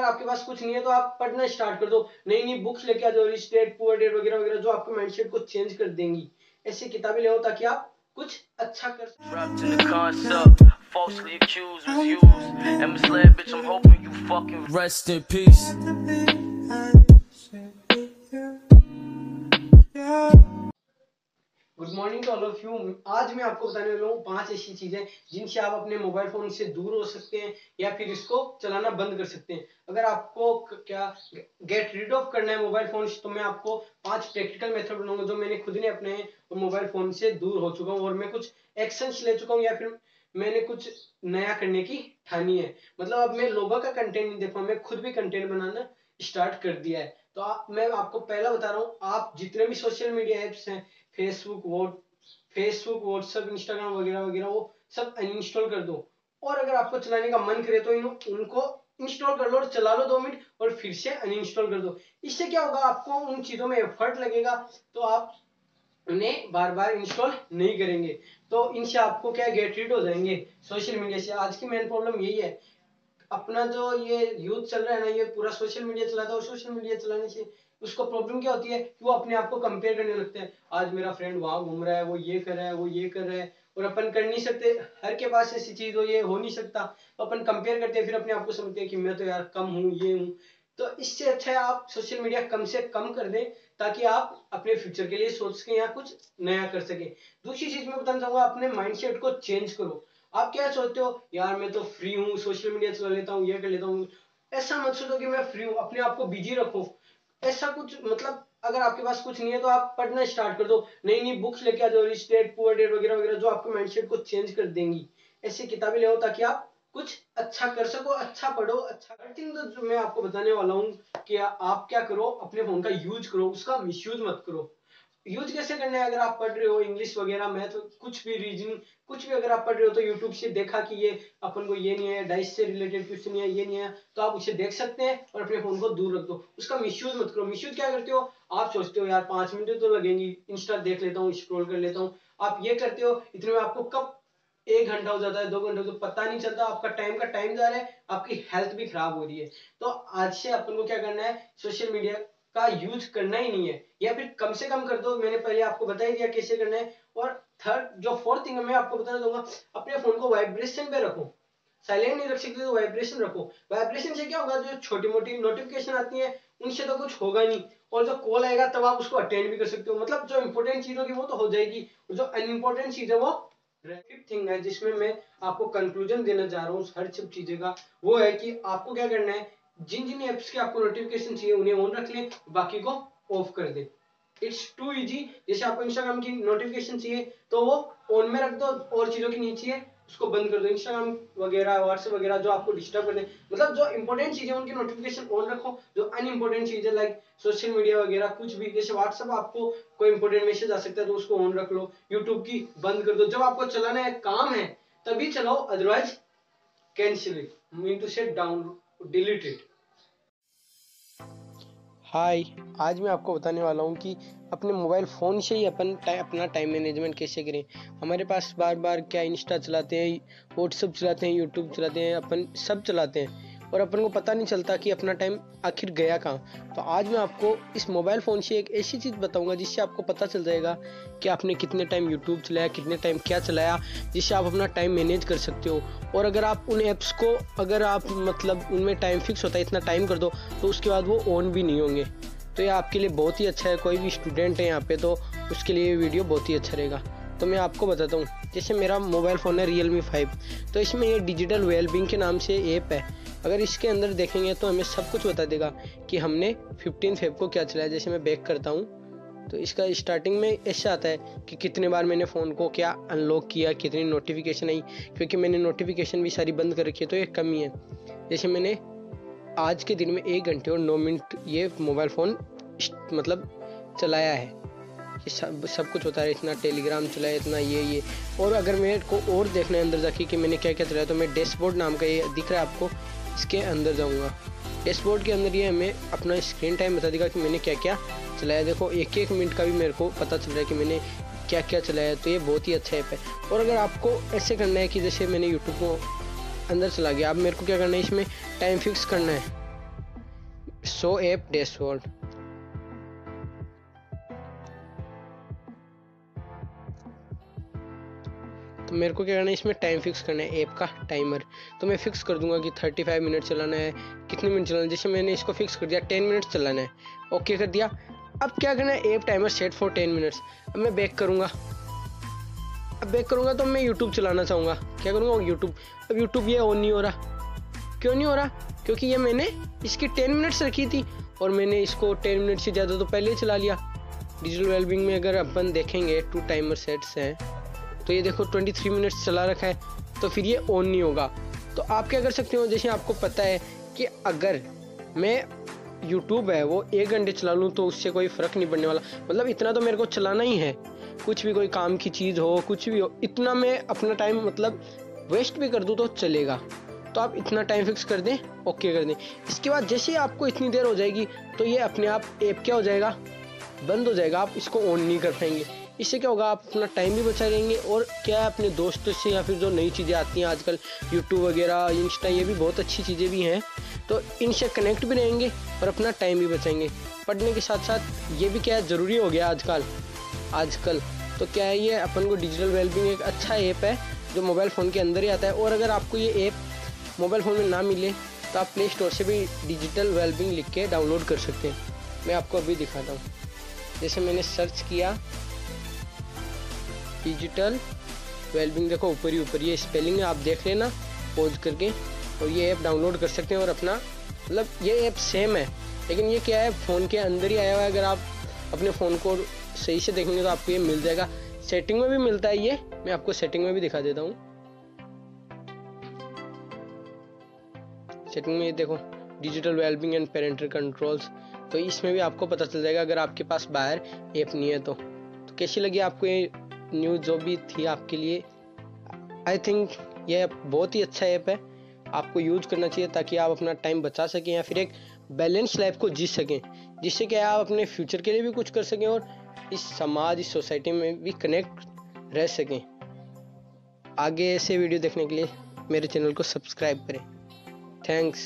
अगर आपके पास कुछ नहीं है तो आप पढ़ना स्टार्ट कर दो। नई नई बुक्स लेके आ जाओ स्टेट पुअर डेट वगैरह वगैरह जो आपके माइंडसेट को चेंज कर देंगी। ऐसी किताबें ले आओ ताकि आप कुछ अच्छा कर सको। Falsely accused was used and misled bitch I'm hoping you fucking rest in peace. Morning to all of you आज मैं आपको बताने वाला हूँ पाँच ऐसी चीज़ें जिनसे आप अपने मोबाइल फ़ोन से दूर हो सकते हैं या फिर इसको चलाना बंद कर सकते हैं। अगर आपको क्या गेट रीड ऑफ़ करना है मोबाइल फ़ोन तो मैं आपको पाँच प्रैक्टिकल मेथड बनाऊँगा जो मैंने खुद ने अपने मोबाइल फ़ोन से दूर हो चुका हूँ और मैं कुछ एक्शन ले चुका हूँ या फिर मैंने कुछ नया करने की ठानी है। मतलब अब मैं लोगों का कंटेंट नहीं देखा मैं खुद भी कंटेंट बनाना स्टार्ट कर दिया है। तो आप मैं आपको पहला बता रहा हूँ, आप जितने भी सोशल मीडिया एप्स हैं फेसबुक वोट फेसबुक व्हाट्सएप इंस्टाग्राम वगैरह वगैरह, वो सब अनइंस्टॉल कर दो। और अगर आपको चलाने का मन करे तो इन उनको इंस्टॉल कर लो और चला लो दो मिनट और फिर से अनइंस्टॉल कर दो। इससे क्या होगा? आपको उन चीज़ों में एफर्ट लगेगा तो आप उन्हें बार बार इंस्टॉल नहीं करेंगे। तो इनसे आपको क्या गेट रीड हो जाएँगे सोशल मीडिया से। आज की मेन प्रॉब्लम यही है। अपना जो ये यूथ चल रहा है ना, ये पूरा सोशल मीडिया चलाता है और सोशल मीडिया चलाने से उसको प्रॉब्लम क्या होती है कि वो अपने आप को कंपेयर करने लगते हैं। आज मेरा फ्रेंड वहाँ घूम रहा है, वो ये कर रहा है, वो ये कर रहा है। और अपन कर नहीं सकते। हर के पास ऐसी चीज़ हो, ये हो नहीं सकता। तो अपन कंपेयर करते हैं, फिर अपने आप को समझते हैं कि मैं तो यार कम हूँ, ये हूँ। तो इससे अच्छा है आप सोशल मीडिया कम से कम कर दें, ताकि आप अपने फ्यूचर के लिए सोच सकें या कुछ नया कर सके। दूसरी चीज़ मैं बताना चाहूँगा, अपने माइंडसेट को चेंज करो। आप क्या सोचते हो? यार मैं तो फ्री हूँ सोशल मीडिया चला लेता हूँ, ये कर लेता हूँ। ऐसा मत सोचो कि मैं फ्री हूँ, अपने आप को बिज़ी रखो। ऐसा कुछ मतलब अगर आपके पास कुछ नहीं है तो आप पढ़ना स्टार्ट कर दो। नई नई बुक्स लेके आ जाओ रिच डेट पुअर डेट वगैरह वगैरह, जो आपके माइंडसेट को चेंज कर देंगी। ऐसी किताबें ले आओ ताकि आप कुछ अच्छा कर सको अच्छा पढ़ो अच्छा थिंग तो मैं आपको बताने वाला हूँ कि आप क्या करो, अपने फ़ोन का यूज़ करो, उसका मिसयूज मत करो। यूज़ कैसे करना है? अगर आप पढ़ रहे हो इंग्लिश वगैरह मैथ कुछ भी रीजनिंग कुछ भी अगर आप पढ़ रहे हो तो यूट्यूब से देखा कि ये अपन को ये नहीं है डाइस से रिलेटेड क्वेश्चन है, ये नहीं है तो आप उसे देख सकते हैं और अपने फ़ोन को दूर रख दो। उसका मिसयूज मत करो। मिसयूज क्या करते हो? आप सोचते हो, यार, पाँच मिनट तो लगेंगी इंस्टा देख लेता हूँ स्क्रोल कर लेता हूँ। आप ये करते हो, इतने में आपको कब एक घंटा हो जाता है, दो घंटे तो पता नहीं चलता। आपका टाइम का टाइम जा रहा है, आपकी हेल्थ भी खराब हो रही है। तो आज से अपन को क्या करना है? सोशल मीडिया का यूज़ करना ही नहीं है। या फिर कम से कम कर दो, मैंने पहले आपको बता ही दिया कैसे करना है। और थर्ड जो फोर्थ थिंग मैं आपको बताना दूँगा, अपने फ़ोन को वाइब्रेशन पे रखो। साइलेंट नहीं रख सकते तो वाइब्रेशन रखो। वाइब्रेशन से क्या होगा, जो छोटी मोटी नोटिफिकेशन आती है, उनसे तो कुछ होगा नहीं। और जो कॉल आएगा, तब आप उसको अटेंड भी कर सकते हो। मतलब जो इम्पोर्टेंट चीज़ होगी, वो तो हो जाएगी। और जो अनइम्पोर्टेंट चीज़ है, वो फिफ्थ थिंग है, जिसमें मैं आपको कंक्लूजन देना चाह रहा हूँ, हर सब चीज़ें का। वो है कि आपको क्या करना है जिन जिन एप्स के आपको नोटिफिकेशन चाहिए, उन्हें ऑन रख लें, बाकी को ऑफ़ कर दें। इट्स टू इजी जैसे आपको इंस्टाग्राम की नोटिफिकेशन चाहिए तो वो ऑन में रख दो, और चीज़ों की चाहिए उसको बंद कर दो। इंस्टाग्राम वगैरह व्हाट्सएप वगैरह जो आपको डिस्टर्ब कर दे मतलब जो इंपॉर्टेंट चीज़ें उनकी नोटिफिकेशन ऑन रखो। जो अनइम्पोर्टेंट चीज़ें लाइक सोशल मीडिया वगैरह, कुछ भी, जैसे व्हाट्सएप आपको कोई इंपॉर्टेंट मैसेज आ सकता है तो उसको ऑन रख लो। यूट्यूब की बंद कर दो। जब आपको चलाना है, काम है, तभी चलाओ otherwise cancel it mean to set down delete it hi आज मैं आपको बताने वाला हूँ कि अपने मोबाइल फ़ोन से ही अपन टाइ, अपना टाइम मैनेजमेंट कैसे करें। हमारे पास बार बार क्या इंस्टा चलाते हैं व्हाट्सअप चलाते हैं यूट्यूब चलाते हैं अपन सब चलाते हैं। और अपन को पता नहीं चलता कि अपना टाइम आखिर गया कहाँ। तो आज मैं आपको इस मोबाइल फ़ोन से एक ऐसी चीज़ बताऊँगा जिससे आपको पता चल जाएगा कि आपने कितने टाइम यूट्यूब चलाया, कितने टाइम क्या चलाया, जिससे आप अपना टाइम मैनेज कर सकते हो। और अगर आप उन ऐप्स को, अगर आप मतलब उनमें टाइम फिक्स होता है, इतना टाइम कर दो तो उसके बाद वो ऑन भी नहीं होंगे। तो ये आपके लिए बहुत ही अच्छा है, कोई भी स्टूडेंट है यहाँ पे तो उसके लिए ये वीडियो बहुत ही अच्छा रहेगा। तो मैं आपको बताता हूँ, जैसे मेरा मोबाइल फ़ोन है रियल मी फाइव तो इसमें ये डिजिटल वेलबिंग के नाम से ऐप है। अगर इसके अंदर देखेंगे तो हमें सब कुछ बता देगा कि हमने फिफ्टीन फेब को क्या चलाया, जैसे मैं बैक करता हूँ। तो इसका स्टार्टिंग में ऐसा आता है कि कितने बार मैंने फ़ोन को क्या अनलॉक किया, कितनी नोटिफिकेशन आई, क्योंकि मैंने नोटिफिकेशन भी सारी बंद कर रखी है तो ये कमी है। जैसे मैंने आज के दिन में एक घंटे और नौ मिनट ये मोबाइल फ़ोन मतलब चलाया है। कि सब सब कुछ होता है इतना टेलीग्राम चलाया, इतना ये ये। और अगर मेरे को और देखना है अंदर जाके कि मैंने क्या क्या चलाया तो मैं डैशबोर्ड नाम का ये दिख रहा है आपको इसके अंदर जाऊँगा। डैशबोर्ड के अंदर ये हमें अपना स्क्रीन टाइम बता देगा कि मैंने क्या क्या चलाया। देखो, एक एक मिनट का भी मेरे को पता चल रहा है कि मैंने क्या क्या चलाया। तो ये बहुत ही अच्छा ऐप है। और अगर आपको ऐसे करना है कि जैसे मैंने यूट्यूब को अंदर चला गया, अब मेरे को क्या करना है? इसमें टाइम फिक्स करना है। सो ऐप डैशबोर्ड तो मेरे को क्या करना है, इसमें टाइम फिक्स करना है ऐप का टाइमर तो मैं फिक्स कर दूँगा कि 35 मिनट चलाना है, कितने मिनट चलाना है। जैसे मैंने इसको फिक्स कर दिया 10 मिनट चलाना है। ओके कर दिया। अब क्या करना है app timer set for 10 minutes अब मैं बैक करूँगा। अब बैक करूँगा तो मैं यूट्यूब चलाना चाहूँगा। क्या करूँगा? यूट्यूब अब यूट्यूब ये ऑन नहीं हो रहा। क्यों नहीं हो रहा? क्योंकि ये मैंने इसकी टेन मिनट्स रखी थी और मैंने इसको टेन मिनट से ज़्यादा तो पहले ही चला लिया। डिजिटल वेलबिंग में अगर अपन देखेंगे टू टाइमर सेट्स हैं। तो ये देखो 23 मिनट्स चला रखा है तो फिर ये ऑन नहीं होगा। तो आप क्या कर सकते हो, जैसे आपको पता है कि अगर मैं यूट्यूब है, वो एक घंटे चला लूँ तो उससे कोई फ़र्क नहीं पड़ने वाला। मतलब इतना तो मेरे को चलाना ही है। कुछ भी कोई काम की चीज़ हो, कुछ भी हो, इतना मैं अपना टाइम मतलब वेस्ट भी कर दूँ तो चलेगा। तो आप इतना टाइम फिक्स कर दें ओके कर दें। इसके बाद जैसे ही आपको इतनी देर हो जाएगी तो ये अपने आप ऐप क्या हो जाएगा? बंद हो जाएगा, आप इसको ऑन नहीं कर पाएँगे। इससे क्या होगा, आप अपना टाइम भी बचा लेंगे और क्या है अपने दोस्तों से या फिर जो नई चीज़ें आती हैं आजकल यूट्यूब वगैरह इंस्टा ये भी बहुत अच्छी चीज़ें भी हैं। तो इनसे कनेक्ट भी रहेंगे और अपना टाइम भी बचाएँगे। पढ़ने के साथ साथ ये भी क्या है, ज़रूरी हो गया आजकल आजकल। तो क्या है, ये अपन को डिजिटल वेलबिंग एक अच्छा ऐप है, जो मोबाइल फ़ोन के अंदर ही आता है। और अगर आपको ये ऐप मोबाइल फ़ोन में ना मिले तो आप प्ले स्टोर से भी डिजिटल वेलबिंग लिख के डाउनलोड कर सकते हैं। मैं आपको अभी दिखाता हूँ। जैसे मैंने सर्च किया डिजिटल वेलबिंग देखो ऊपर ही ऊपर ये स्पेलिंग आप देख लेना पोज करके और ये ऐप डाउनलोड कर सकते हैं और अपना मतलब ये ऐप सेम है लेकिन ये क्या है फ़ोन के अंदर ही आया हुआ है अगर आप अपने फ़ोन को सही से देखेंगे तो आपको ये मिल जाएगा सेटिंग में भी मिलता है ये मैं आपको सेटिंग में भी दिखा देता हूँ। सेटिंग में ये देखो digital wellbeing and parental controls तो इसमें भी आपको पता चल जाएगा अगर आपके पास बाहर ऐप नहीं है तो, तो कैसी लगी आपको ये न्यूज़ जो भी थी आपके लिए आई थिंक ये बहुत ही अच्छा ऐप है। आपको यूज़ करना चाहिए ताकि आप अपना टाइम बचा सकें या फिर एक बैलेंस लाइफ को जी सकें, जिससे कि आप अपने फ्यूचर के लिए भी कुछ कर सकें और इस समाज, इस सोसाइटी में भी कनेक्ट रह सकें। आगे ऐसे वीडियो देखने के लिए मेरे चैनल को सब्सक्राइब करें। थैंक्स